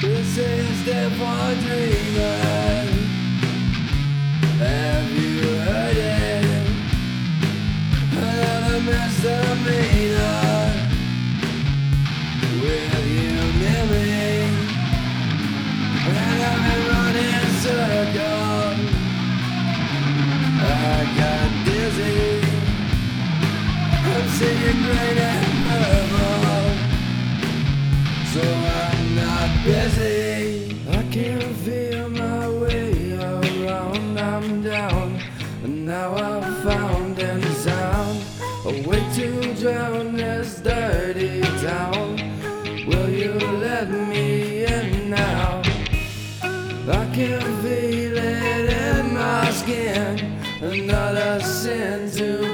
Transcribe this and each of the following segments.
This is the for dreamer. Have you heard it? Another misdemeanor. Will you me? And I've been running circles. I got dizzy. I'm seeing green I've found and sound a way to drown this dirty town. Will you let me in now? I can feel it in my skin. Another sin to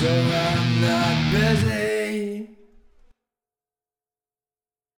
so I'm not busy.